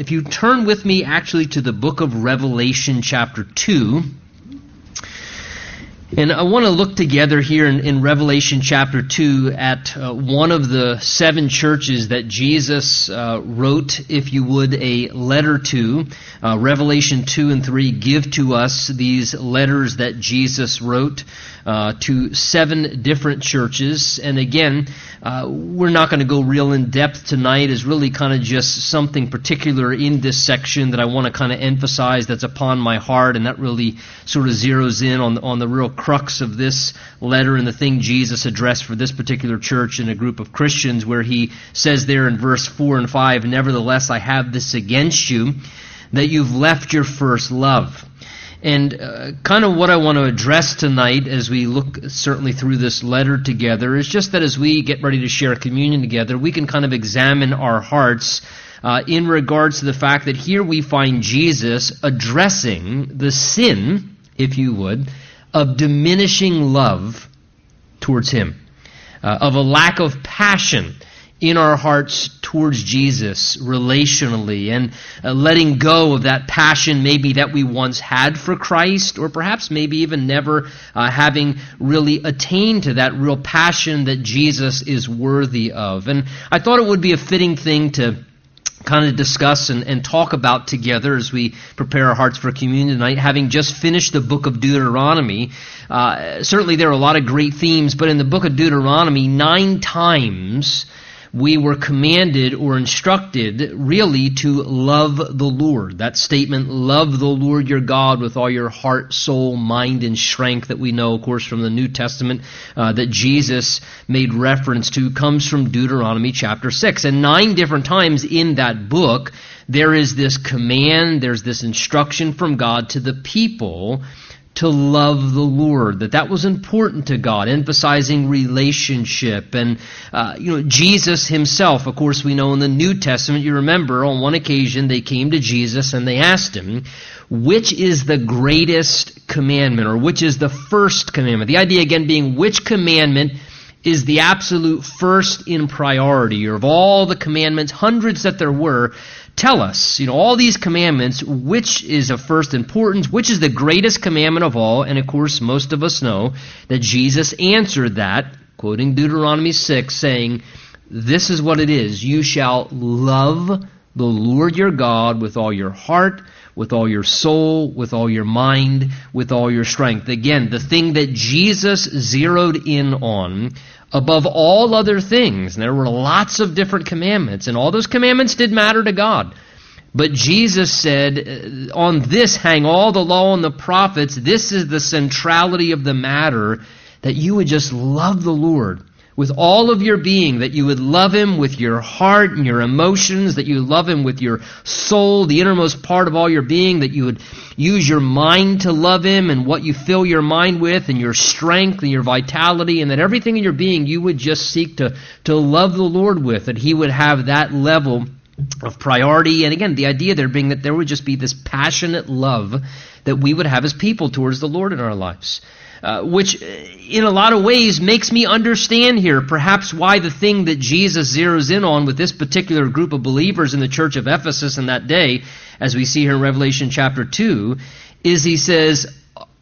if you turn with me actually to the book of Revelation, chapter 2, and I want to look together here in, in Revelation chapter 2 at uh, one of the seven churches that Jesus uh, wrote, if you would, a letter to. Uh, Revelation 2 and 3 give to us these letters that Jesus wrote uh, to seven different churches. And again, uh, we're not going to go real in depth tonight, It's really kind of just something particular in this section that I want to kind of emphasize that's upon my heart, and that really sort of zeroes in on, on the real crux of this letter and the thing Jesus addressed for this particular church and a group of Christians, where he says there in verse 4 and 5, Nevertheless, I have this against you, that you've left your first love. And uh, kind of what I want to address tonight as we look certainly through this letter together is just that as we get ready to share communion together, we can kind of examine our hearts uh, in regards to the fact that here we find Jesus addressing the sin, if you would, of diminishing love towards Him, uh, of a lack of passion in our hearts towards Jesus relationally and uh, letting go of that passion maybe that we once had for Christ or perhaps maybe even never uh, having really attained to that real passion that Jesus is worthy of. And I thought it would be a fitting thing to kind of discuss and, and talk about together as we prepare our hearts for communion tonight, having just finished the book of Deuteronomy. Uh, certainly there are a lot of great themes, but in the book of Deuteronomy, nine times we were commanded or instructed really to love the Lord. That statement, love the Lord your God with all your heart, soul, mind, and strength that we know, of course, from the New Testament uh, that Jesus made reference to comes from Deuteronomy chapter 6. And nine different times in that book, there is this command, there's this instruction from God to the people to love the Lord, that that was important to God, emphasizing relationship. And, uh, you know, Jesus himself, of course, we know in the New Testament, you remember on one occasion they came to Jesus and they asked him, which is the greatest commandment, or which is the first commandment? The idea again being which commandment is the absolute first in priority, or of all the commandments, hundreds that there were, tell us, you know, all these commandments, which is of first importance, which is the greatest commandment of all, and of course, most of us know that Jesus answered that, quoting Deuteronomy 6, saying, This is what it is. You shall love the Lord your God with all your heart, with all your soul, with all your mind, with all your strength. Again, the thing that Jesus zeroed in on above all other things. And there were lots of different commandments, and all those commandments did matter to God. But Jesus said, uh, On this hang all the law and the prophets. This is the centrality of the matter that you would just love the Lord with all of your being, that you would love Him with your heart and your emotions, that you love Him with your soul, the innermost part of all your being, that you would use your mind to love Him and what you fill your mind with and your strength and your vitality, and that everything in your being you would just seek to, to love the Lord with, that He would have that level of priority. And again, the idea there being that there would just be this passionate love that we would have as people towards the Lord in our lives. Uh, which uh, in a lot of ways makes me understand here perhaps why the thing that Jesus zeroes in on with this particular group of believers in the church of Ephesus in that day, as we see here in Revelation chapter 2, is he says,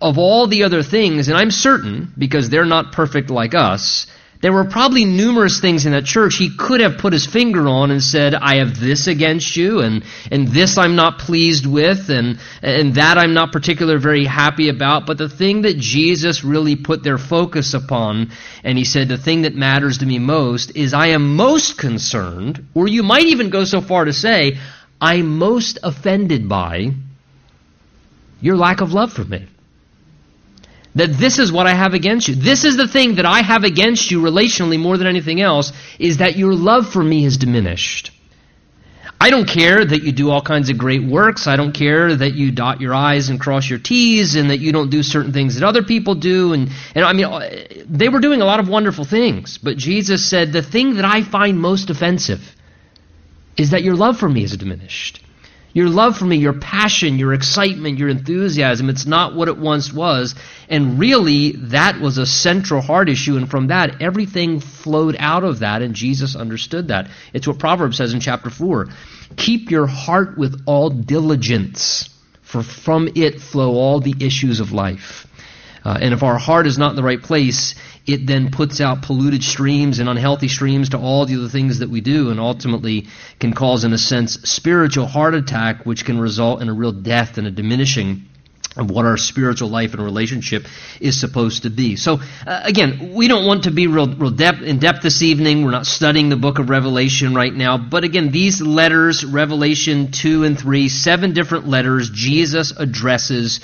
of all the other things, and I'm certain, because they're not perfect like us, there were probably numerous things in that church he could have put his finger on and said, I have this against you, and, and this I'm not pleased with, and, and that I'm not particularly very happy about. But the thing that Jesus really put their focus upon, and he said, the thing that matters to me most is I am most concerned, or you might even go so far to say, I'm most offended by your lack of love for me that this is what I have against you. This is the thing that I have against you relationally more than anything else is that your love for me has diminished. I don't care that you do all kinds of great works. I don't care that you dot your I's and cross your T's and that you don't do certain things that other people do. And, and I mean, uh, they were doing a lot of wonderful things. But Jesus said, the thing that I find most offensive is that your love for me is diminished. Your love for me, your passion, your excitement, your enthusiasm, it's not what it once was. And really, that was a central heart issue. And from that, everything flowed out of that, and Jesus understood that. It's what Proverbs says in chapter 4 Keep your heart with all diligence, for from it flow all the issues of life. Uh, and if our heart is not in the right place, it then puts out polluted streams and unhealthy streams to all the other things that we do, and ultimately can cause, in a sense, spiritual heart attack, which can result in a real death and a diminishing of what our spiritual life and relationship is supposed to be. So, uh, again, we don't want to be real, real depth, in depth this evening. We're not studying the book of Revelation right now. But again, these letters, Revelation 2 and 3, seven different letters, Jesus addresses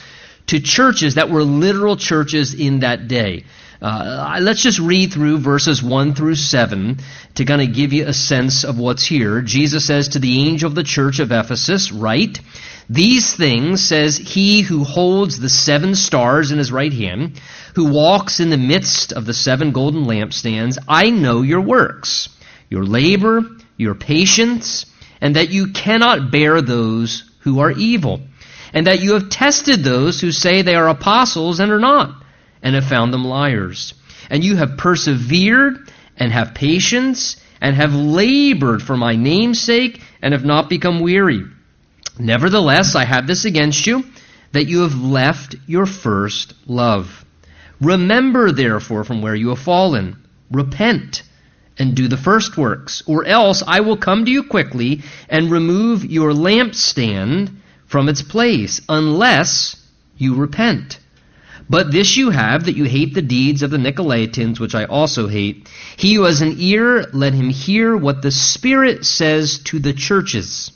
to churches that were literal churches in that day. Uh, let's just read through verses 1 through 7 to kind of give you a sense of what's here. Jesus says to the angel of the church of Ephesus, Write, these things says he who holds the seven stars in his right hand, who walks in the midst of the seven golden lampstands, I know your works, your labor, your patience, and that you cannot bear those who are evil, and that you have tested those who say they are apostles and are not and have found them liars. And you have persevered and have patience and have labored for my name's sake and have not become weary. Nevertheless, I have this against you, that you have left your first love. Remember, therefore, from where you have fallen. Repent and do the first works, or else I will come to you quickly and remove your lampstand from its place, unless you repent. But this you have, that you hate the deeds of the Nicolaitans, which I also hate. He who has an ear, let him hear what the Spirit says to the churches.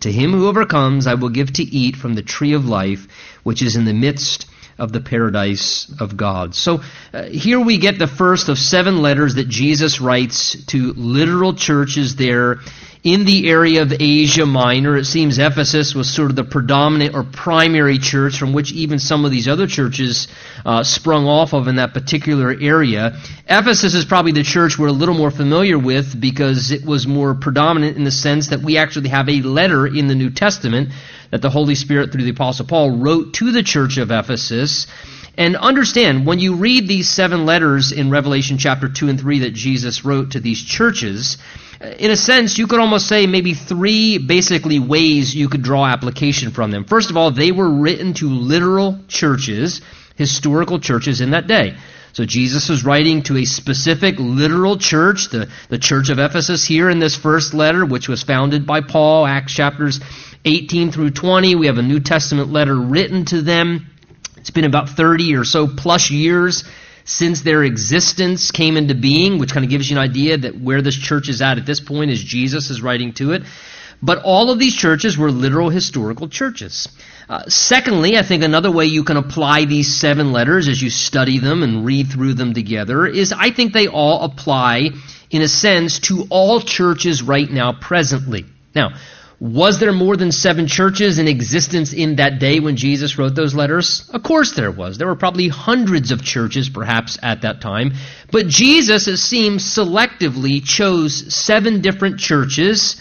To him who overcomes, I will give to eat from the tree of life, which is in the midst of the paradise of God. So uh, here we get the first of seven letters that Jesus writes to literal churches there in the area of Asia Minor. It seems Ephesus was sort of the predominant or primary church from which even some of these other churches uh, sprung off of in that particular area. Ephesus is probably the church we're a little more familiar with because it was more predominant in the sense that we actually have a letter in the New Testament that the Holy Spirit, through the Apostle Paul, wrote to the church of Ephesus. And understand, when you read these seven letters in Revelation chapter 2 and 3 that Jesus wrote to these churches, uh, in a sense, you could almost say maybe three basically ways you could draw application from them. First of all, they were written to literal churches, historical churches in that day. So Jesus was writing to a specific literal church, the, the church of Ephesus here in this first letter, which was founded by Paul, Acts chapters 18 through 20. We have a New Testament letter written to them. It's been about 30 or so plus years since their existence came into being, which kind of gives you an idea that where this church is at at this point as Jesus is writing to it. But all of these churches were literal historical churches. Uh, secondly, I think another way you can apply these seven letters as you study them and read through them together is I think they all apply, in a sense, to all churches right now presently. Now, was there more than seven churches in existence in that day when Jesus wrote those letters? Of course there was. There were probably hundreds of churches perhaps at that time. But Jesus, it seems, selectively chose seven different churches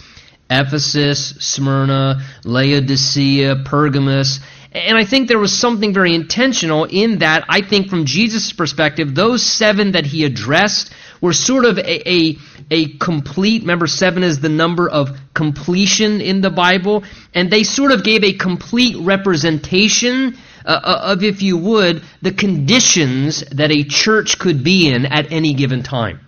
Ephesus, Smyrna, Laodicea, Pergamos. And I think there was something very intentional in that. I think from Jesus' perspective, those seven that he addressed were sort of a, a, a complete, remember seven is the number of completion in the Bible, and they sort of gave a complete representation uh, uh, of, if you would, the conditions that a church could be in at any given time.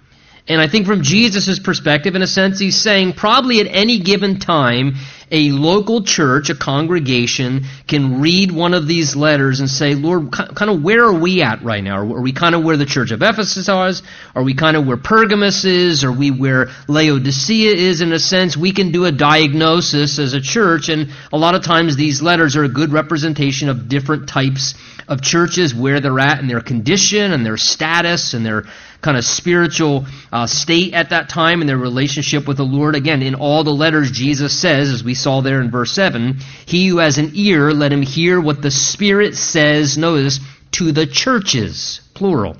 And I think from Jesus' perspective, in a sense, he's saying probably at any given time, a local church, a congregation, can read one of these letters and say, Lord, kind of where are we at right now? Are we kind of where the church of Ephesus is? Are we kind of where Pergamos is? Are we where Laodicea is? In a sense, we can do a diagnosis as a church, and a lot of times these letters are a good representation of different types of churches, where they're at in their condition and their status and their kind of spiritual uh, state at that time and their relationship with the Lord. Again, in all the letters, Jesus says, as we saw there in verse 7, He who has an ear, let him hear what the Spirit says, notice, to the churches, plural.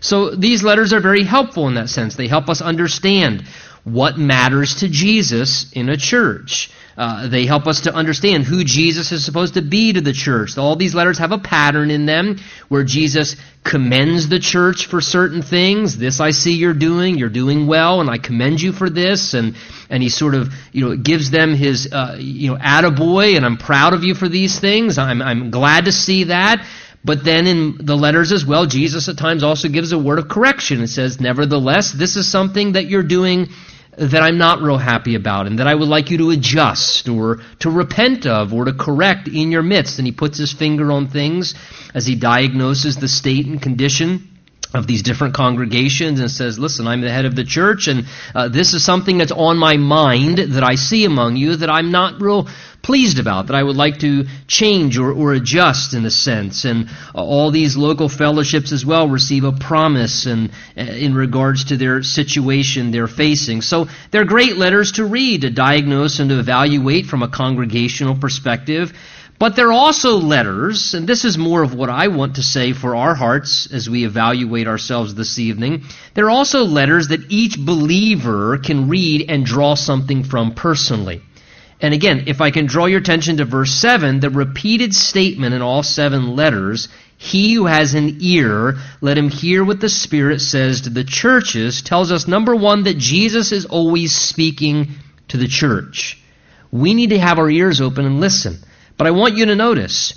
So these letters are very helpful in that sense. They help us understand what matters to Jesus in a church. Uh, they help us to understand who Jesus is supposed to be to the church. All these letters have a pattern in them where Jesus commends the church for certain things. This I see you're doing. You're doing well, and I commend you for this. And and he sort of you know gives them his uh, you know attaboy, and I'm proud of you for these things. I'm I'm glad to see that. But then in the letters as well, Jesus at times also gives a word of correction. It says, Nevertheless, this is something that you're doing that I'm not real happy about and that I would like you to adjust or to repent of or to correct in your midst. And he puts his finger on things as he diagnoses the state and condition of these different congregations and says, Listen, I'm the head of the church, and uh, this is something that's on my mind that I see among you that I'm not real pleased about, that I would like to change or, or adjust in a sense. And uh, all these local fellowships as well receive a promise and, uh, in regards to their situation they're facing. So they're great letters to read, to diagnose and to evaluate from a congregational perspective. But they're also letters, and this is more of what I want to say for our hearts as we evaluate ourselves this evening. They're also letters that each believer can read and draw something from personally. And again, if I can draw your attention to verse 7, the repeated statement in all seven letters, he who has an ear, let him hear what the Spirit says to the churches, tells us, number one, that Jesus is always speaking to the church. We need to have our ears open and listen. But I want you to notice,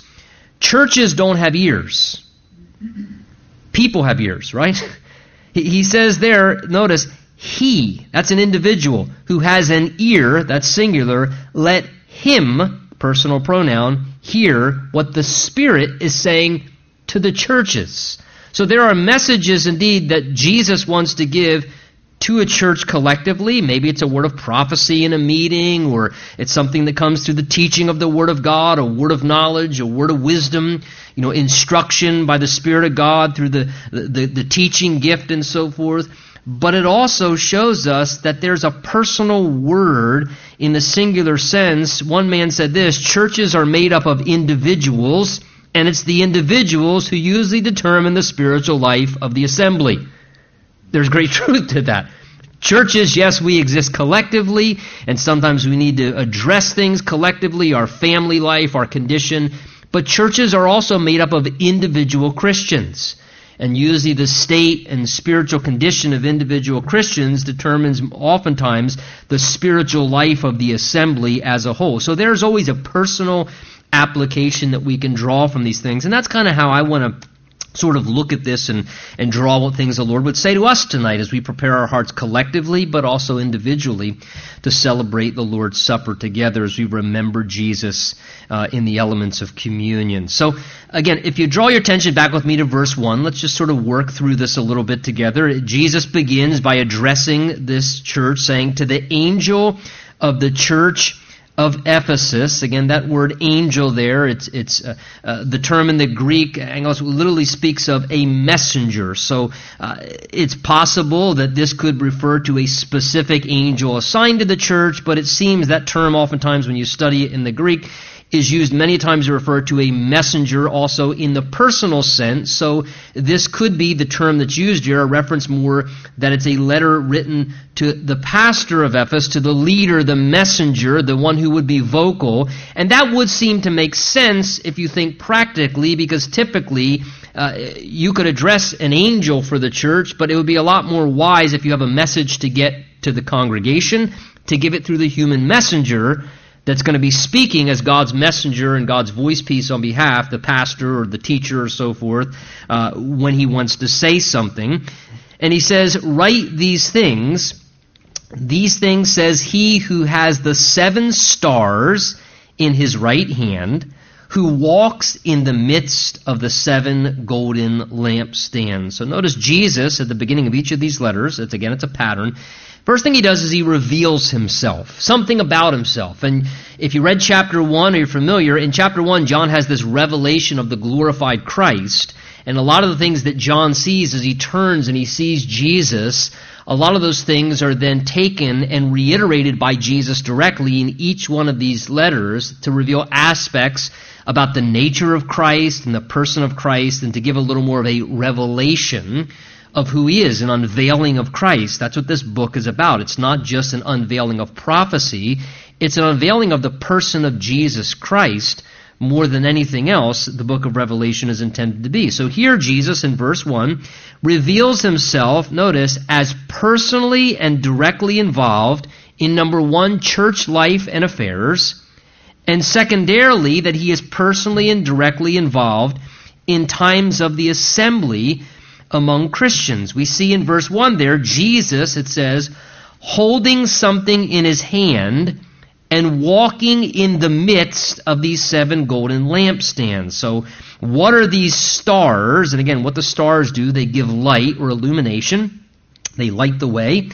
churches don't have ears. People have ears, right? He says there, notice, he, that's an individual, who has an ear, that's singular, let him, personal pronoun, hear what the Spirit is saying to the churches. So there are messages indeed that Jesus wants to give to a church collectively. Maybe it's a word of prophecy in a meeting, or it's something that comes through the teaching of the Word of God, a word of knowledge, a word of wisdom, you know, instruction by the Spirit of God through the, the, the teaching gift and so forth but it also shows us that there's a personal word in the singular sense. One man said this churches are made up of individuals, and it's the individuals who usually determine the spiritual life of the assembly. There's great truth to that. Churches, yes, we exist collectively, and sometimes we need to address things collectively, our family life, our condition, but churches are also made up of individual Christians. And usually the state and spiritual condition of individual Christians determines oftentimes the spiritual life of the assembly as a whole. So there's always a personal application that we can draw from these things. And that's kind of how I want to sort of look at this and, and draw what things the Lord would say to us tonight as we prepare our hearts collectively but also individually to celebrate the Lord's Supper together as we remember Jesus uh, in the elements of communion. So, again, if you draw your attention back with me to verse 1, let's just sort of work through this a little bit together. Jesus begins by addressing this church, saying, To the angel of the church of Ephesus. Again, that word angel there, it's, it's uh, uh, the term in the Greek, Angelos, literally speaks of a messenger. So uh, it's possible that this could refer to a specific angel assigned to the church, but it seems that term oftentimes when you study it in the Greek is used many times to refer to a messenger also in the personal sense. So this could be the term that's used here, a reference more that it's a letter written to the pastor of Ephesus, to the leader, the messenger, the one who would be vocal. And that would seem to make sense if you think practically, because typically uh, you could address an angel for the church, but it would be a lot more wise if you have a message to get to the congregation, to give it through the human messenger that's going to be speaking as God's messenger and God's voice piece on behalf, the pastor or the teacher or so forth, uh, when he wants to say something. And he says, Write these things. These things says he who has the seven stars in his right hand, who walks in the midst of the seven golden lampstands. So notice Jesus at the beginning of each of these letters, it's again, it's a pattern. First thing he does is he reveals himself, something about himself. And if you read chapter 1 or you're familiar, in chapter 1, John has this revelation of the glorified Christ. And a lot of the things that John sees as he turns and he sees Jesus, a lot of those things are then taken and reiterated by Jesus directly in each one of these letters to reveal aspects about the nature of Christ and the person of Christ and to give a little more of a revelation of who he is, an unveiling of Christ. That's what this book is about. It's not just an unveiling of prophecy, it's an unveiling of the person of Jesus Christ more than anything else the book of Revelation is intended to be. So here Jesus in verse 1 reveals himself, notice, as personally and directly involved in number one, church life and affairs, and secondarily, that he is personally and directly involved in times of the assembly among Christians. We see in verse 1 there, Jesus, it says, holding something in his hand and walking in the midst of these seven golden lampstands. So, what are these stars? And again, what the stars do, they give light or illumination, they light the way.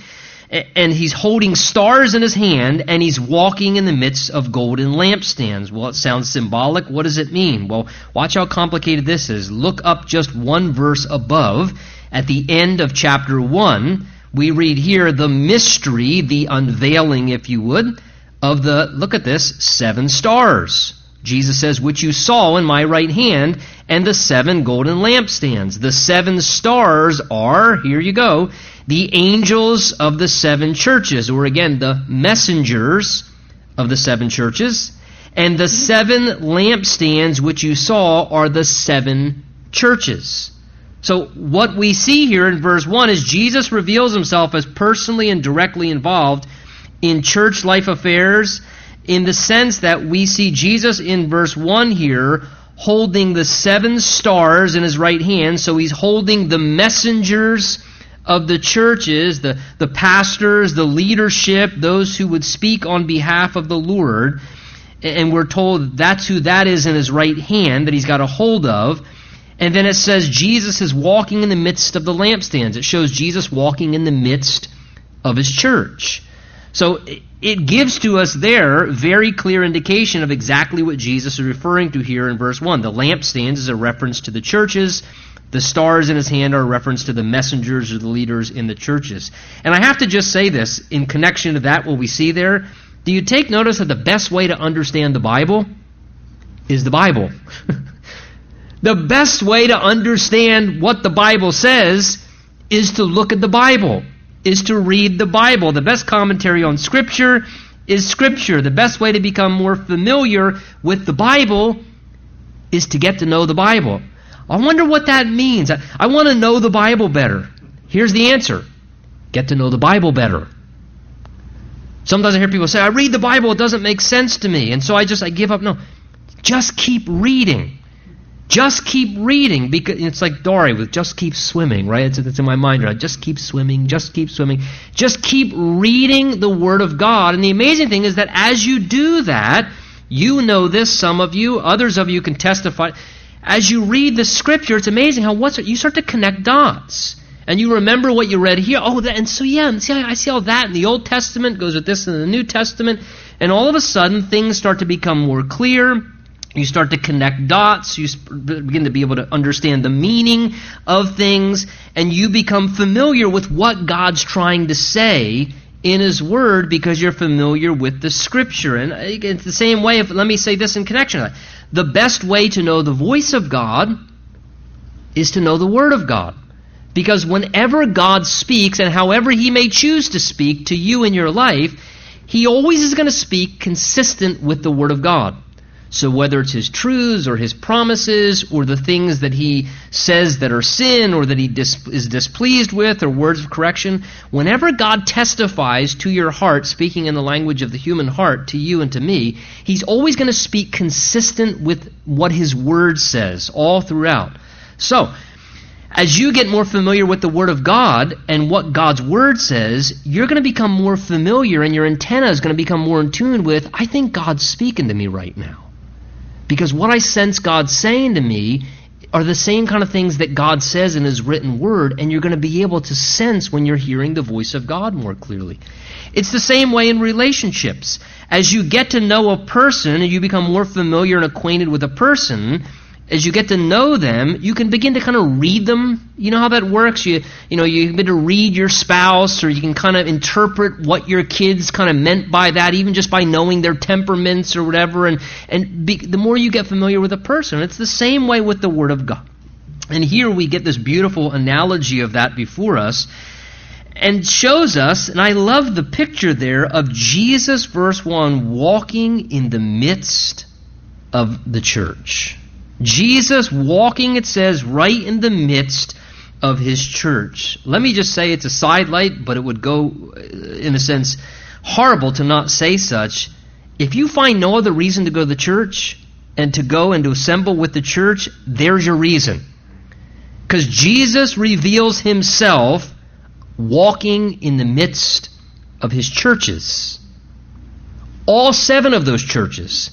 And he's holding stars in his hand and he's walking in the midst of golden lampstands. Well, it sounds symbolic. What does it mean? Well, watch how complicated this is. Look up just one verse above. At the end of chapter 1, we read here the mystery, the unveiling, if you would, of the, look at this, seven stars. Jesus says, which you saw in my right hand, and the seven golden lampstands. The seven stars are, here you go, the angels of the seven churches, or again, the messengers of the seven churches. And the seven lampstands which you saw are the seven churches. So, what we see here in verse 1 is Jesus reveals himself as personally and directly involved in church life affairs in the sense that we see Jesus in verse 1 here holding the seven stars in his right hand. So he's holding the messengers of the churches, the, the pastors, the leadership, those who would speak on behalf of the Lord. And we're told that's who that is in his right hand that he's got a hold of. And then it says Jesus is walking in the midst of the lampstands. It shows Jesus walking in the midst of his church. So it gives to us there very clear indication of exactly what Jesus is referring to here in verse 1. The lampstands is a reference to the churches. The stars in his hand are a reference to the messengers or the leaders in the churches. And I have to just say this in connection to that, what we see there. Do you take notice that the best way to understand the Bible is the Bible? the best way to understand what the Bible says is to look at the Bible is to read the Bible. The best commentary on Scripture is Scripture. The best way to become more familiar with the Bible is to get to know the Bible. I wonder what that means. I, I want to know the Bible better. Here's the answer get to know the Bible better. Sometimes I hear people say, I read the Bible, it doesn't make sense to me. And so I just I give up. No. Just keep reading. Just keep reading because it's like Dory with just keep swimming, right? It's, it's in my mind right? Just keep swimming, just keep swimming. Just keep reading the Word of God. And the amazing thing is that as you do that, you know this, some of you, others of you can testify. As you read the Scripture, it's amazing how what's it, you start to connect dots. And you remember what you read here. Oh, that, and so yeah, and see, I see all that in the Old Testament goes with this in the New Testament. And all of a sudden, things start to become more clear you start to connect dots. You begin to be able to understand the meaning of things. And you become familiar with what God's trying to say in His Word because you're familiar with the Scripture. And uh, it's the same way, if, let me say this in connection. The best way to know the voice of God is to know the Word of God. Because whenever God speaks, and however He may choose to speak to you in your life, He always is going to speak consistent with the Word of God. So whether it's his truths or his promises or the things that he says that are sin or that he dis- is displeased with or words of correction, whenever God testifies to your heart, speaking in the language of the human heart to you and to me, he's always going to speak consistent with what his word says all throughout. So, as you get more familiar with the Word of God and what God's Word says, you're going to become more familiar and your antenna is going to become more in tune with, I think God's speaking to me right now. Because what I sense God saying to me are the same kind of things that God says in His written word, and you're going to be able to sense when you're hearing the voice of God more clearly. It's the same way in relationships. As you get to know a person and you become more familiar and acquainted with a person, as you get to know them, you can begin to kind of read them. You know how that works? You, you know, you begin to read your spouse, or you can kind of interpret what your kids kind of meant by that, even just by knowing their temperaments or whatever. And, and be, the more you get familiar with a person, it's the same way with the Word of God. And here we get this beautiful analogy of that before us and shows us, and I love the picture there of Jesus, verse 1, walking in the midst of the church. Jesus walking, it says, right in the midst of his church. Let me just say it's a sidelight, but it would go, uh, in a sense, horrible to not say such. If you find no other reason to go to the church and to go and to assemble with the church, there's your reason. Because Jesus reveals himself walking in the midst of his churches. All seven of those churches.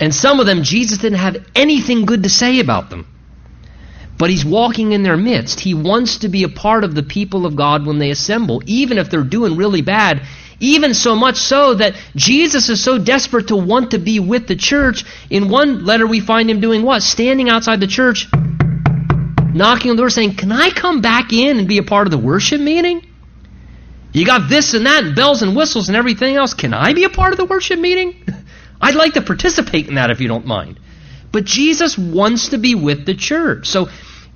And some of them, Jesus didn't have anything good to say about them. But he's walking in their midst. He wants to be a part of the people of God when they assemble, even if they're doing really bad. Even so much so that Jesus is so desperate to want to be with the church. In one letter, we find him doing what? Standing outside the church, knocking on the door, saying, Can I come back in and be a part of the worship meeting? You got this and that, and bells and whistles and everything else. Can I be a part of the worship meeting? I'd like to participate in that if you don't mind. But Jesus wants to be with the church. So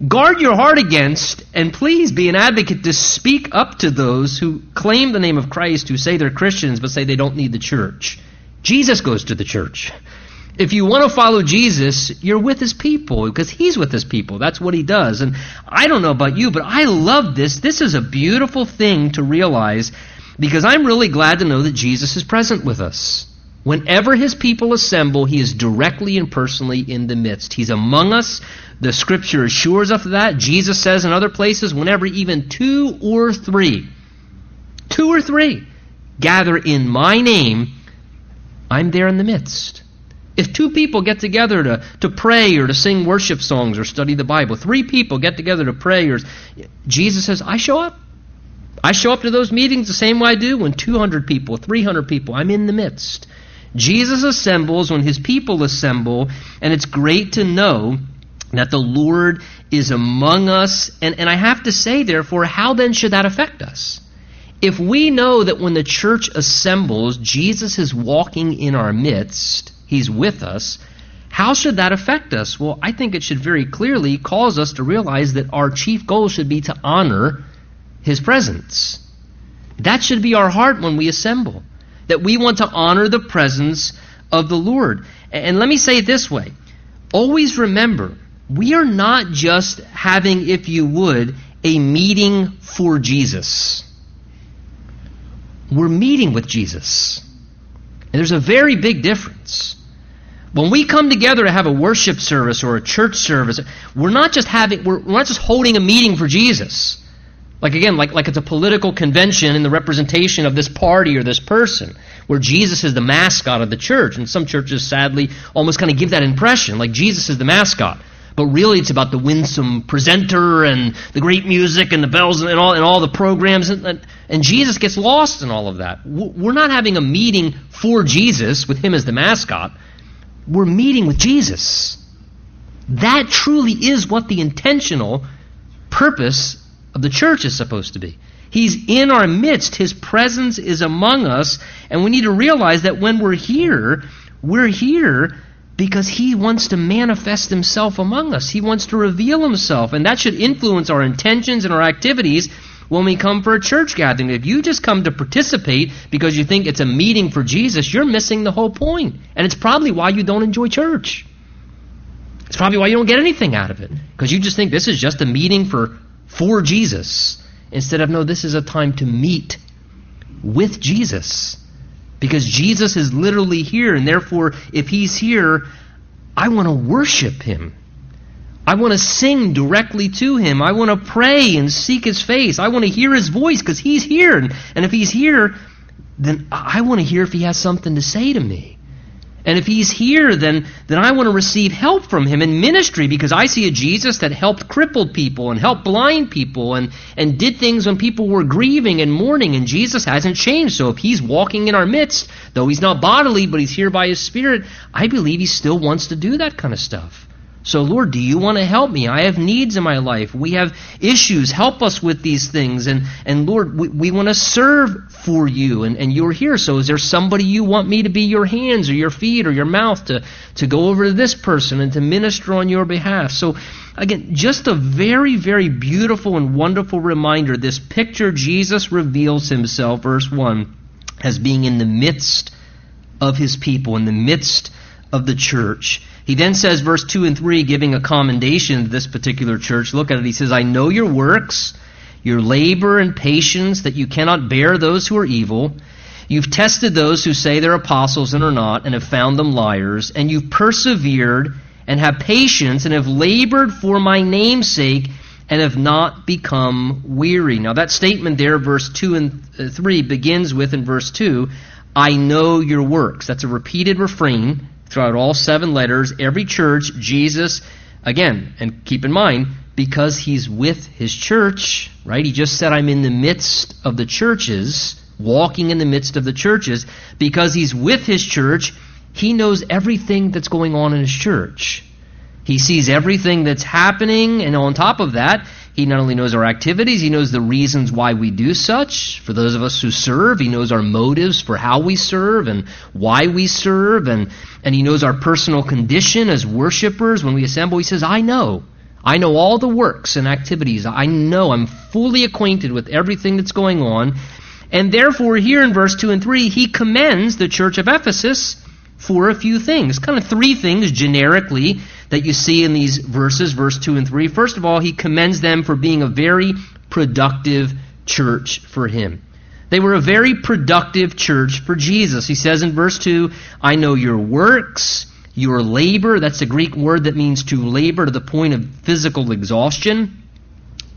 Guard your heart against, and please be an advocate to speak up to those who claim the name of Christ, who say they're Christians, but say they don't need the church. Jesus goes to the church. If you want to follow Jesus, you're with his people because he's with his people. That's what he does. And I don't know about you, but I love this. This is a beautiful thing to realize because I'm really glad to know that Jesus is present with us. Whenever his people assemble, he is directly and personally in the midst. He's among us. The scripture assures us of that. Jesus says in other places, whenever even two or three, two or three, gather in my name, I'm there in the midst. If two people get together to, to pray or to sing worship songs or study the Bible, three people get together to pray, or Jesus says, I show up. I show up to those meetings the same way I do when 200 people, 300 people, I'm in the midst. Jesus assembles when his people assemble, and it's great to know that the Lord is among us. And, and I have to say, therefore, how then should that affect us? If we know that when the church assembles, Jesus is walking in our midst, he's with us, how should that affect us? Well, I think it should very clearly cause us to realize that our chief goal should be to honor his presence. That should be our heart when we assemble that we want to honor the presence of the Lord. And let me say it this way always remember, we are not just having, if you would, a meeting for Jesus. We're meeting with Jesus. And there's a very big difference. When we come together to have a worship service or a church service, we're not just having we're, we're not just holding a meeting for Jesus. Like again, like, like it's a political convention in the representation of this party or this person, where Jesus is the mascot of the church. And some churches, sadly, almost kind of give that impression, like Jesus is the mascot. But really, it's about the winsome presenter and the great music and the bells and all, and all the programs. And, and Jesus gets lost in all of that. We're not having a meeting for Jesus with him as the mascot. We're meeting with Jesus. That truly is what the intentional purpose of the church is supposed to be. He's in our midst. His presence is among us. And we need to realize that when we're here, we're here because He wants to manifest Himself among us. He wants to reveal Himself. And that should influence our intentions and our activities when we come for a church gathering. If you just come to participate because you think it's a meeting for Jesus, you're missing the whole point. And it's probably why you don't enjoy church. It's probably why you don't get anything out of it. Because you just think this is just a meeting for for Jesus instead of, no, this is a time to meet with Jesus. Because Jesus is literally here, and therefore, if He's here, I want to worship Him. I want to sing directly to Him. I want to pray and seek His face. I want to hear His voice because He's here. And if He's here, then I want to hear if He has something to say to me. And if he's here, then, then I want to receive help from him in ministry because I see a Jesus that helped crippled people and helped blind people and, and did things when people were grieving and mourning, and Jesus hasn't changed. So if he's walking in our midst, though he's not bodily, but he's here by his Spirit, I believe he still wants to do that kind of stuff. So, Lord, do you want to help me? I have needs in my life. We have issues. Help us with these things. And, and Lord, we, we want to serve for you. And, and you're here. So, is there somebody you want me to be your hands or your feet or your mouth to, to go over to this person and to minister on your behalf? So, again, just a very, very beautiful and wonderful reminder. This picture, Jesus reveals himself, verse 1, as being in the midst of his people, in the midst of the church. He then says, verse 2 and 3, giving a commendation to this particular church. Look at it. He says, I know your works, your labor and patience, that you cannot bear those who are evil. You've tested those who say they're apostles and are not, and have found them liars. And you've persevered and have patience and have labored for my name's sake and have not become weary. Now, that statement there, verse 2 and uh, 3, begins with in verse 2, I know your works. That's a repeated refrain throughout all seven letters, every church, Jesus, again, and keep in mind, because he's with his church, right? He just said, I'm in the midst of the churches, walking in the midst of the churches. Because he's with his church, he knows everything that's going on in his church. He sees everything that's happening, and on top of that, he not only knows our activities, he knows the reasons why we do such. For those of us who serve, he knows our motives for how we serve and why we serve, and, and he knows our personal condition as worshipers when we assemble. He says, I know. I know all the works and activities. I know. I'm fully acquainted with everything that's going on. And therefore, here in verse 2 and 3, he commends the church of Ephesus for a few things. Kind of three things generically that you see in these verses, verse 2 and 3. First of all, he commends them for being a very productive church for him. They were a very productive church for Jesus. He says in verse 2, I know your works, your labor. That's a Greek word that means to labor to the point of physical exhaustion,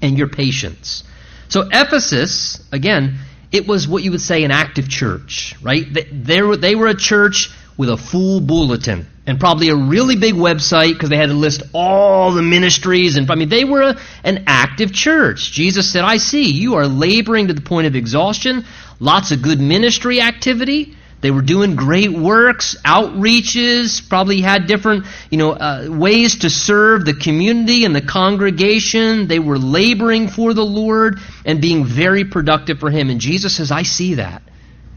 and your patience. So, Ephesus, again, it was what you would say an active church, right? They, were, they were a church with a full bulletin and probably a really big website because they had to list all the ministries and I mean they were a, an active church. Jesus said, "I see you are laboring to the point of exhaustion, lots of good ministry activity." They were doing great works, outreaches, probably had different, you know, uh, ways to serve the community and the congregation. They were laboring for the Lord and being very productive for Him. And Jesus says, I see that.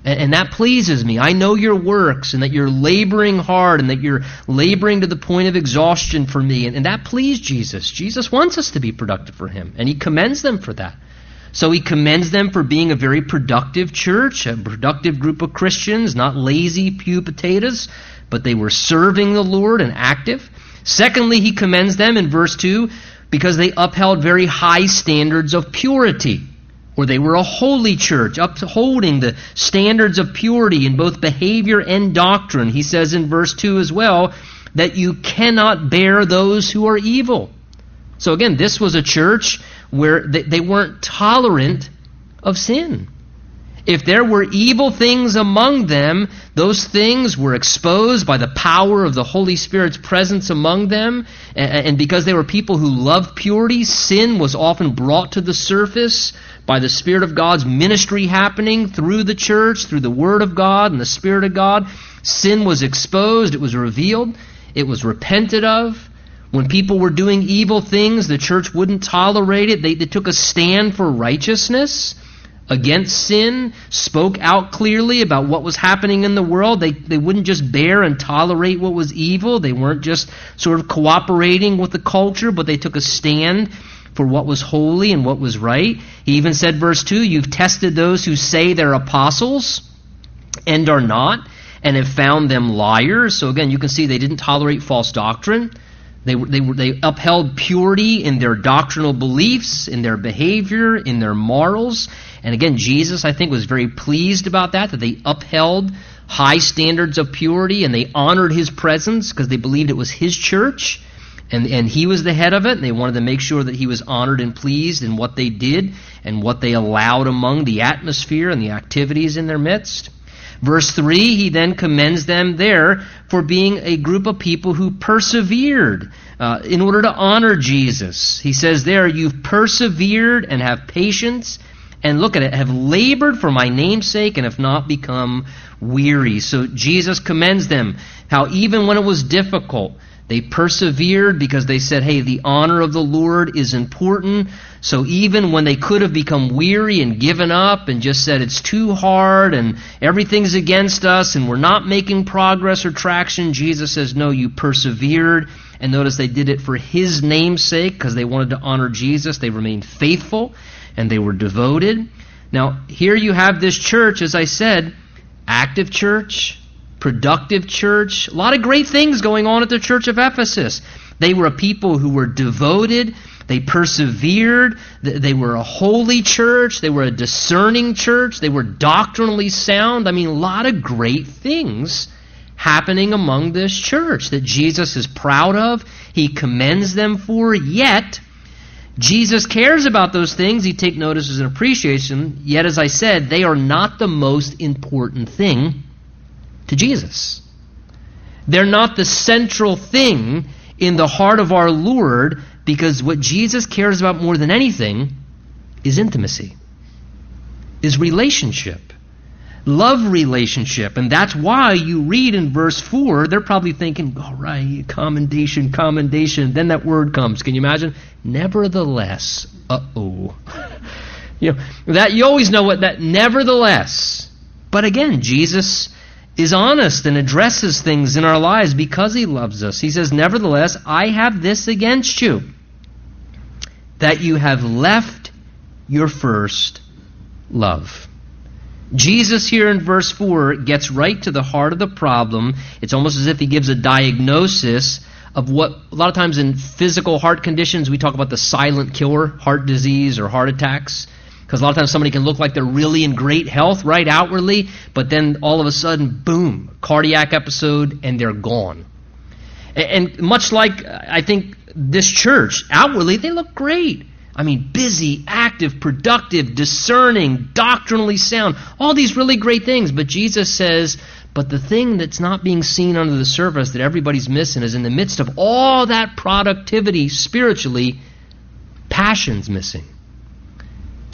And, that pleases me. I know your works and that you're laboring hard and that you're laboring to the point of exhaustion for me. And, and that pleased Jesus. Jesus wants us to be productive for him, and he commends them for that. So he commends them for being a very productive church, a productive group of Christians, not lazy pew potatoes, but they were serving the Lord and active. Secondly, he commends them in verse 2 because they upheld very high standards of purity or they were a holy church, upholding the standards of purity in both behavior and doctrine. He says in verse 2 as well that you cannot bear those who are evil. So again, this was a church where they weren't tolerant of sin. If there were evil things among them, those things were exposed by the power of the Holy Spirit's presence among them. And because they were people who loved purity, sin was often brought to the surface by the Spirit of God's ministry happening through the church, through the Word of God and the Spirit of God. Sin was exposed, it was revealed, it was repented of. When people were doing evil things, the church wouldn't tolerate it. They, they took a stand for righteousness against sin, spoke out clearly about what was happening in the world. They, they wouldn't just bear and tolerate what was evil. They weren't just sort of cooperating with the culture, but they took a stand for what was holy and what was right. He even said, verse 2, You've tested those who say they're apostles and are not, and have found them liars. So again, you can see they didn't tolerate false doctrine. They, they, they upheld purity in their doctrinal beliefs, in their behavior, in their morals. And again, Jesus, I think, was very pleased about that, that they upheld high standards of purity and they honored his presence because they believed it was his church and, and he was the head of it, and they wanted to make sure that he was honored and pleased in what they did and what they allowed among the atmosphere and the activities in their midst. Verse 3, he then commends them there for being a group of people who persevered uh, in order to honor Jesus. He says there, You've persevered and have patience, and look at it, have labored for my name's sake and have not become weary. So Jesus commends them how even when it was difficult, They persevered because they said, hey, the honor of the Lord is important. So even when they could have become weary and given up and just said it's too hard and everything's against us and we're not making progress or traction, Jesus says, no, you persevered. And notice they did it for His name's sake because they wanted to honor Jesus. They remained faithful and they were devoted. Now, here you have this church, as I said, active church, productive church, a lot of great things going on at the church of Ephesus. They were a people who were devoted, they persevered, they were a holy church, they were a discerning church, they were doctrinally sound. I mean, a lot of great things happening among this church that Jesus is proud of, he commends them for, yet Jesus cares about those things. He takes notice and appreciation. Yet, as I said, they are not the most important thing to Jesus. They're not the central thing in the heart of our Lord because what Jesus cares about more than anything is intimacy, is relationship, love relationship. And that's why you read in verse 4, they're probably thinking, all right, commendation, commendation. Then that word comes. Can you imagine? Nevertheless, uh oh. you know, that you always know what that nevertheless. But again, Jesus is honest and addresses things in our lives because he loves us. He says, Nevertheless, I have this against you, that you have left your first love. Jesus, here in verse 4, gets right to the heart of the problem. It's almost as if he gives a diagnosis of what, a lot of times in physical heart conditions, we talk about the silent killer, heart disease or heart attacks. Because a lot of times somebody can look like they're really in great health, right, outwardly, but then all of a sudden, boom, cardiac episode, and they're gone. And, much like, I think, this church, outwardly, they look great. I mean, busy, active, productive, discerning, doctrinally sound, all these really great things. But Jesus says, but the thing that's not being seen under the surface that everybody's missing is in the midst of all that productivity spiritually, passion's missing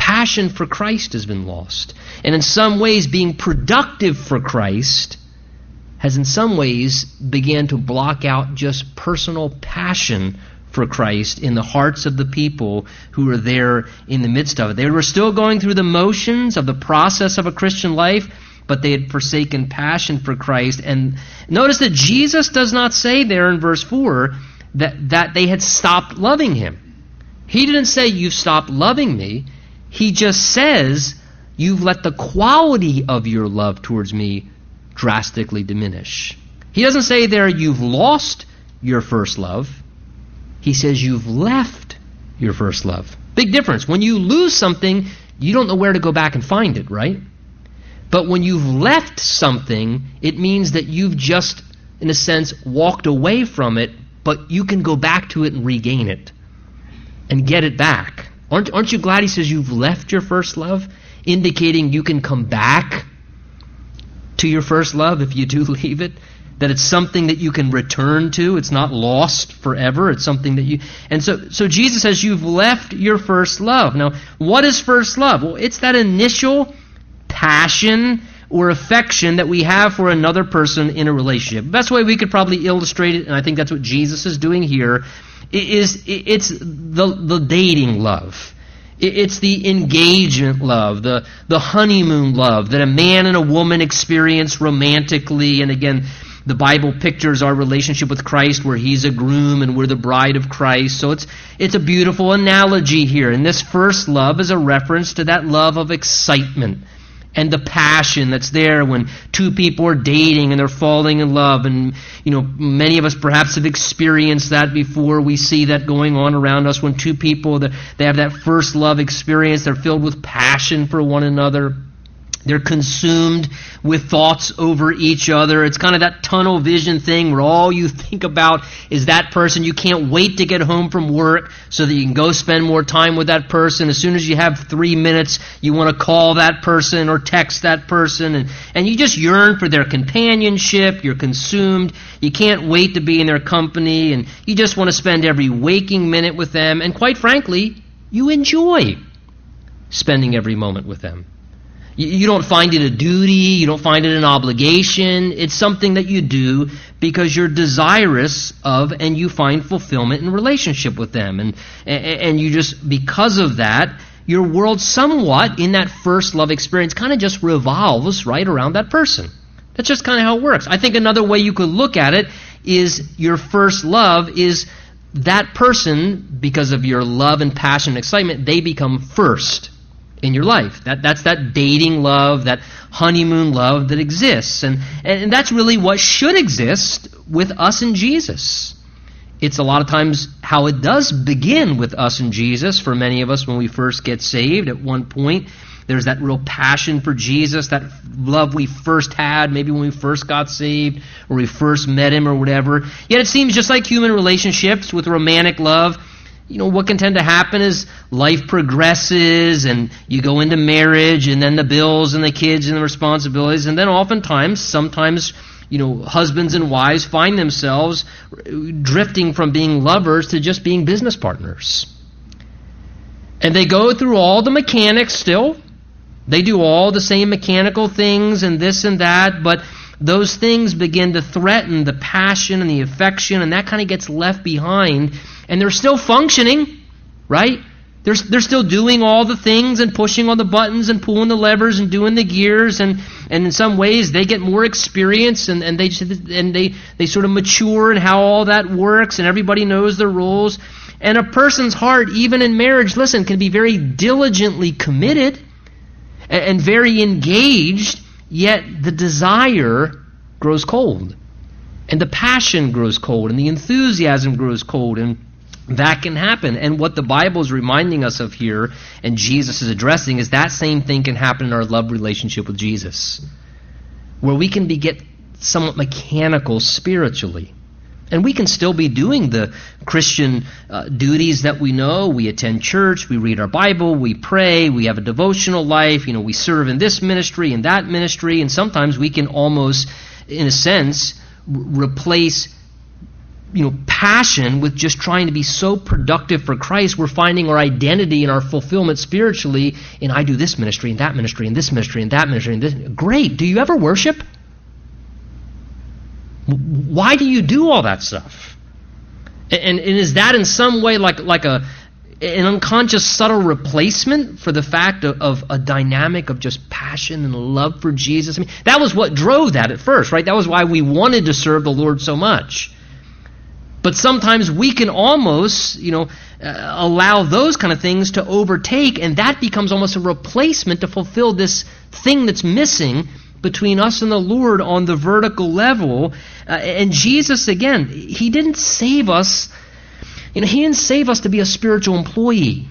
passion for Christ has been lost. And in some ways, being productive for Christ has in some ways began to block out just personal passion for Christ in the hearts of the people who were there in the midst of it. They were still going through the motions of the process of a Christian life, but they had forsaken passion for Christ. And notice that Jesus does not say there in verse 4 that, that they had stopped loving him. He didn't say, You've stopped loving me. He just says, You've let the quality of your love towards me drastically diminish. He doesn't say there, You've lost your first love. He says, You've left your first love. Big difference. When you lose something, you don't know where to go back and find it, right? But when you've left something, it means that you've just, in a sense, walked away from it, but you can go back to it and regain it and get it back. Aren't, aren't you glad he says you've left your first love? Indicating you can come back to your first love if you do leave it. That it's something that you can return to. It's not lost forever. It's something that you. And so, so Jesus says you've left your first love. Now, what is first love? Well, it's that initial passion or affection that we have for another person in a relationship. Best way we could probably illustrate it, and I think that's what Jesus is doing here, is it's the, the dating love. It's the engagement love, the, the honeymoon love that a man and a woman experience romantically. And again, the Bible pictures our relationship with Christ where he's a groom and we're the bride of Christ. So it's, it's a beautiful analogy here. And this first love is a reference to that love of excitement and the passion that's there when two people are dating and they're falling in love. And, you know, many of us perhaps have experienced that before. We see that going on around us when two people, they have that first love experience. They're filled with passion for one another. They're consumed with thoughts over each other. It's kind of that tunnel vision thing where all you think about is that person. You can't wait to get home from work so that you can go spend more time with that person. As soon as you have three minutes, you want to call that person or text that person. And, and you just yearn for their companionship. You're consumed. You can't wait to be in their company. And you just want to spend every waking minute with them. And quite frankly, you enjoy spending every moment with them. You don't find it a duty, you don't find it an obligation. It's something that you do because you're desirous of and you find fulfillment in relationship with them. And, and you just, because of that, your world somewhat in that first love experience kind of just revolves right around that person. That's just kind of how it works. I think another way you could look at it is your first love is that person, because of your love and passion and excitement, they become first in your life. That, that's that dating love, that honeymoon love that exists. And, and that's really what should exist with us and Jesus. It's a lot of times how it does begin with us and Jesus for many of us when we first get saved. At one point, there's that real passion for Jesus, that love we first had, maybe when we first got saved or we first met him or whatever. Yet it seems just like human relationships with romantic love you know, what can tend to happen is life progresses and you go into marriage and then the bills and the kids and the responsibilities. And then oftentimes, sometimes, you know, husbands and wives find themselves drifting from being lovers to just being business partners. And they go through all the mechanics still. They do all the same mechanical things and this and that, but those things begin to threaten the passion and the affection, and that kind of gets left behind and they're still functioning, right? They're, they're still doing all the things and pushing all the buttons and pulling the levers and doing the gears and, and in some ways they get more experience and, and they and they, they sort of mature in how all that works and everybody knows the roles. And a person's heart, even in marriage, listen, can be very diligently committed and, and very engaged, yet the desire grows cold. And the passion grows cold, and the enthusiasm grows cold, and that can happen. And what the Bible is reminding us of here, and Jesus is addressing, is that same thing can happen in our love relationship with Jesus, where we can be get somewhat mechanical spiritually. And we can still be doing the Christian uh, duties that we know. We attend church, we read our Bible, we pray, we have a devotional life, you know, we serve in this ministry and that ministry, and sometimes we can almost, in a sense, r- replace you know, passion with just trying to be so productive for Christ, we're finding our identity and our fulfillment spiritually in I do this ministry and that ministry and this ministry and that ministry and this. Great. Do you ever worship? Why do you do all that stuff? And, and is that in some way like, like a, an unconscious subtle replacement for the fact of, of, a dynamic of just passion and love for Jesus? I mean, that was what drove that at first, right? That was why we wanted to serve the Lord so much. But sometimes we can almost, you know, uh, allow those kind of things to overtake, and that becomes almost a replacement to fulfill this thing that's missing between us and the Lord on the vertical level. Uh, and Jesus, again, He didn't save us, you know, He didn't save us to be a spiritual employee.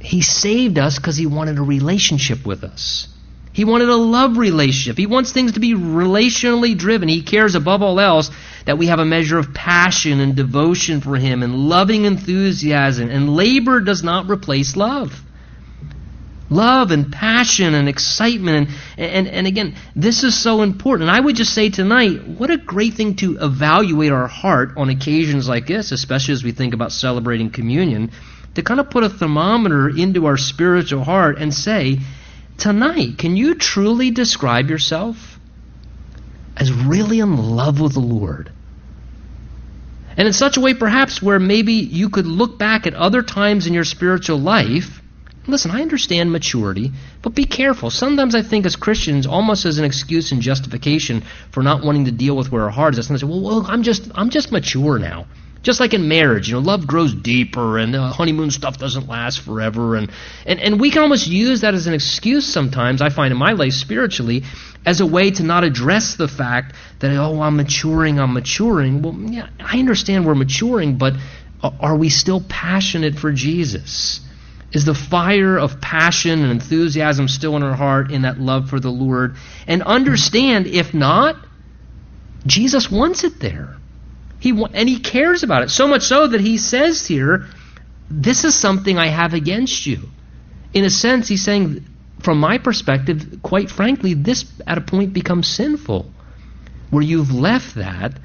He saved us because He wanted a relationship with us. He wanted a love relationship. He wants things to be relationally driven. He cares above all else that we have a measure of passion and devotion for Him and loving enthusiasm. And labor does not replace love. Love and passion and excitement. And, and, and again, this is so important. And I would just say tonight, what a great thing to evaluate our heart on occasions like this, especially as we think about celebrating communion, to kind of put a thermometer into our spiritual heart and say, tonight, can you truly describe yourself as really in love with the Lord? And in such a way, perhaps, where maybe you could look back at other times in your spiritual life. Listen, I understand maturity, but be careful. Sometimes I think as Christians, almost as an excuse and justification for not wanting to deal with where our heart is, sometimes I say, well, well, I'm just, I'm just mature now. Just like in marriage, you know, love grows deeper and uh, honeymoon stuff doesn't last forever. And, and, and we can almost use that as an excuse sometimes, I find in my life spiritually, as a way to not address the fact that, oh, I'm maturing, I'm maturing. Well, yeah, I understand we're maturing, but are we still passionate for Jesus? Is the fire of passion and enthusiasm still in our heart in that love for the Lord? And understand, if not, Jesus wants it there. He and he cares about it so much so that he says here, "This is something I have against you." In a sense, he's saying, from my perspective, quite frankly, this at a point becomes sinful, where you've left that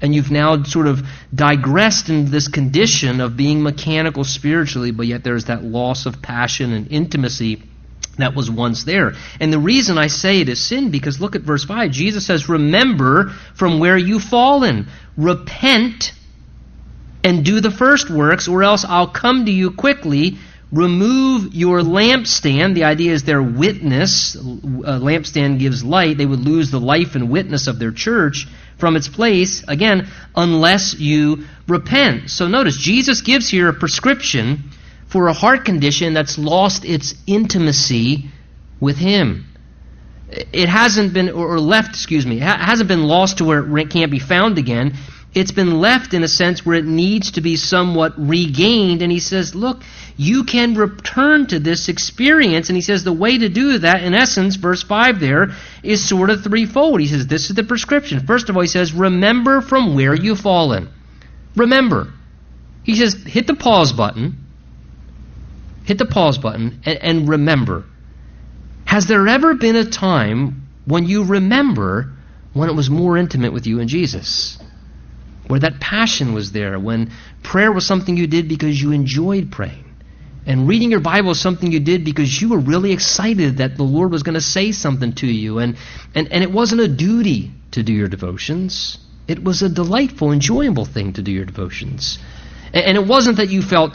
and you've now sort of digressed into this condition of being mechanical spiritually, but yet there's that loss of passion and intimacy that was once there. And the reason I say it is sin because look at verse 5. Jesus says, Remember from where you've fallen. Repent and do the first works, or else I'll come to you quickly. Remove your lampstand. The idea is their witness. A lampstand gives light. They would lose the life and witness of their church from its place, again, unless you repent. So notice, Jesus gives here a prescription for a heart condition that's lost its intimacy with Him. It hasn't been, or left, excuse me, it hasn't been lost to where it can't be found again. It's been left in a sense where it needs to be somewhat regained. And he says, look, you can return to this experience. And he says the way to do that, in essence, verse 5 there, is sort of threefold. He says, this is the prescription. First of all, he says, remember from where you've fallen. Remember. He says, hit the pause button hit the pause button and, and remember. Has there ever been a time when you remember when it was more intimate with you and Jesus? Where that passion was there, when prayer was something you did because you enjoyed praying. And reading your Bible was something you did because you were really excited that the Lord was going to say something to you. And, and, and it wasn't a duty to do your devotions, it was a delightful, enjoyable thing to do your devotions. And, and it wasn't that you felt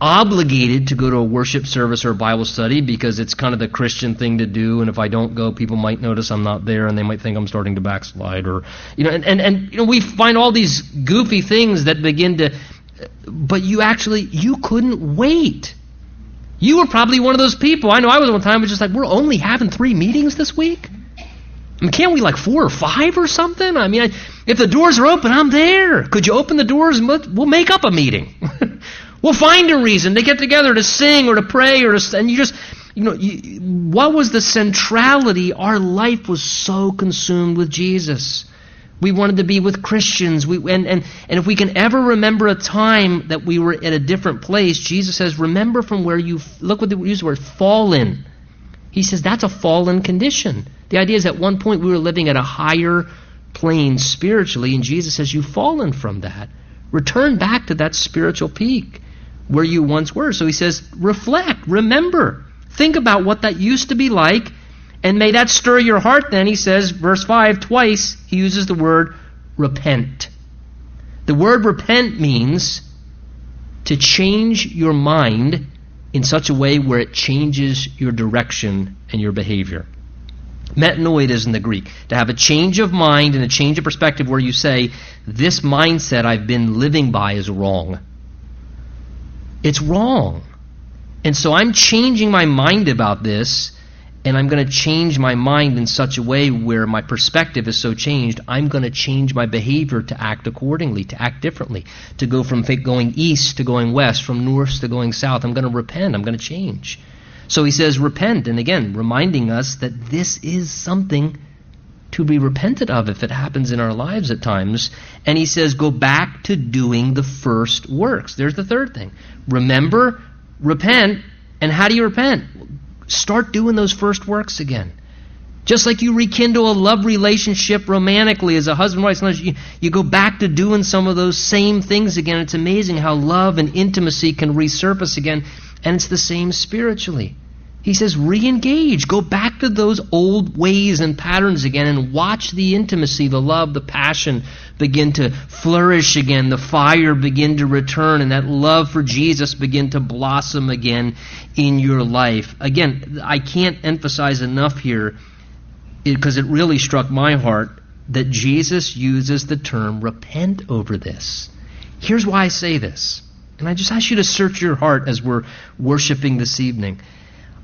obligated to go to a worship service or a Bible study because it's kind of the Christian thing to do, and if I don't go, people might notice I'm not there, and they might think I'm starting to backslide, or you know, and and, and you know, we find all these goofy things that begin to, but you actually you couldn't wait. You were probably one of those people. I know I was one time. Was just like, we're only having three meetings this week. I mean, can't we like four or five or something? I mean, I, if the doors are open, I'm there. Could you open the doors and we'll make up a meeting? We'll find a reason to get together to sing or to pray or to, and you just, you know, you, what was the centrality? Our life was so consumed with Jesus. We wanted to be with Christians. We, and, and, and if we can ever remember a time that we were at a different place, Jesus says, remember from where you, look what the use the word, fallen. He says that's a fallen condition. The idea is at one point we were living at a higher plane spiritually, and Jesus says, you've fallen from that. Return back to that spiritual peak where you once were. So he says, reflect, remember, think about what that used to be like, and may that stir your heart then. He says, verse 5, twice he uses the word repent. The word repent means to change your mind in such a way where it changes your direction and your behavior. Metanoia is in the Greek. To have a change of mind and a change of perspective where you say, this mindset I've been living by is wrong. It's wrong. And so I'm changing my mind about this, and I'm going to change my mind in such a way where my perspective is so changed, I'm going to change my behavior to act accordingly, to act differently, to go from going east to going west, from north to going south. I'm going to repent. I'm going to change. So he says, repent. And again, reminding us that this is something to be repented of if it happens in our lives at times. And he says, go back to doing the first works. There's the third thing. Remember, repent. And how do you repent? Start doing those first works again. Just like you rekindle a love relationship romantically as a husband wife, you, you go back to doing some of those same things again. It's amazing how love and intimacy can resurface again. And it's the same spiritually. He says, re engage. Go back to those old ways and patterns again and watch the intimacy, the love, the passion begin to flourish again, the fire begin to return, and that love for Jesus begin to blossom again in your life. Again, I can't emphasize enough here because it, it really struck my heart that Jesus uses the term repent over this. Here's why I say this. And I just ask you to search your heart as we're worshiping this evening.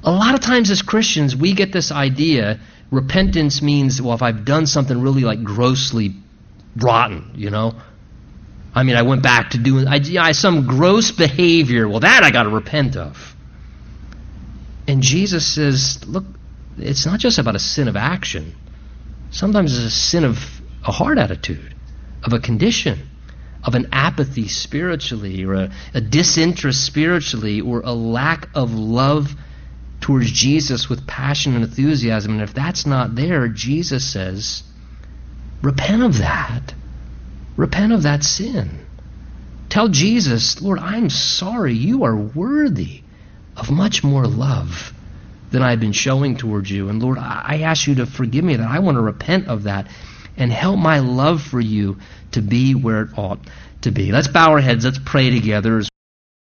A lot of times as Christians, we get this idea repentance means, well, if I've done something really like grossly rotten, you know, I mean, I went back to doing I, I, some gross behavior. Well, that I got to repent of. And Jesus says, look, it's not just about a sin of action. Sometimes it's a sin of a heart attitude, of a condition, of an apathy spiritually, or a, a disinterest spiritually, or a lack of love towards Jesus with passion and enthusiasm. And if that's not there, Jesus says, repent of that. Repent of that sin. Tell Jesus, Lord, I'm sorry. You are worthy of much more love, than I've been showing towards you. And Lord, I ask you to forgive me that. I want to repent of that and help my love for you to be where it ought to be. Let's bow our heads. Let's pray together.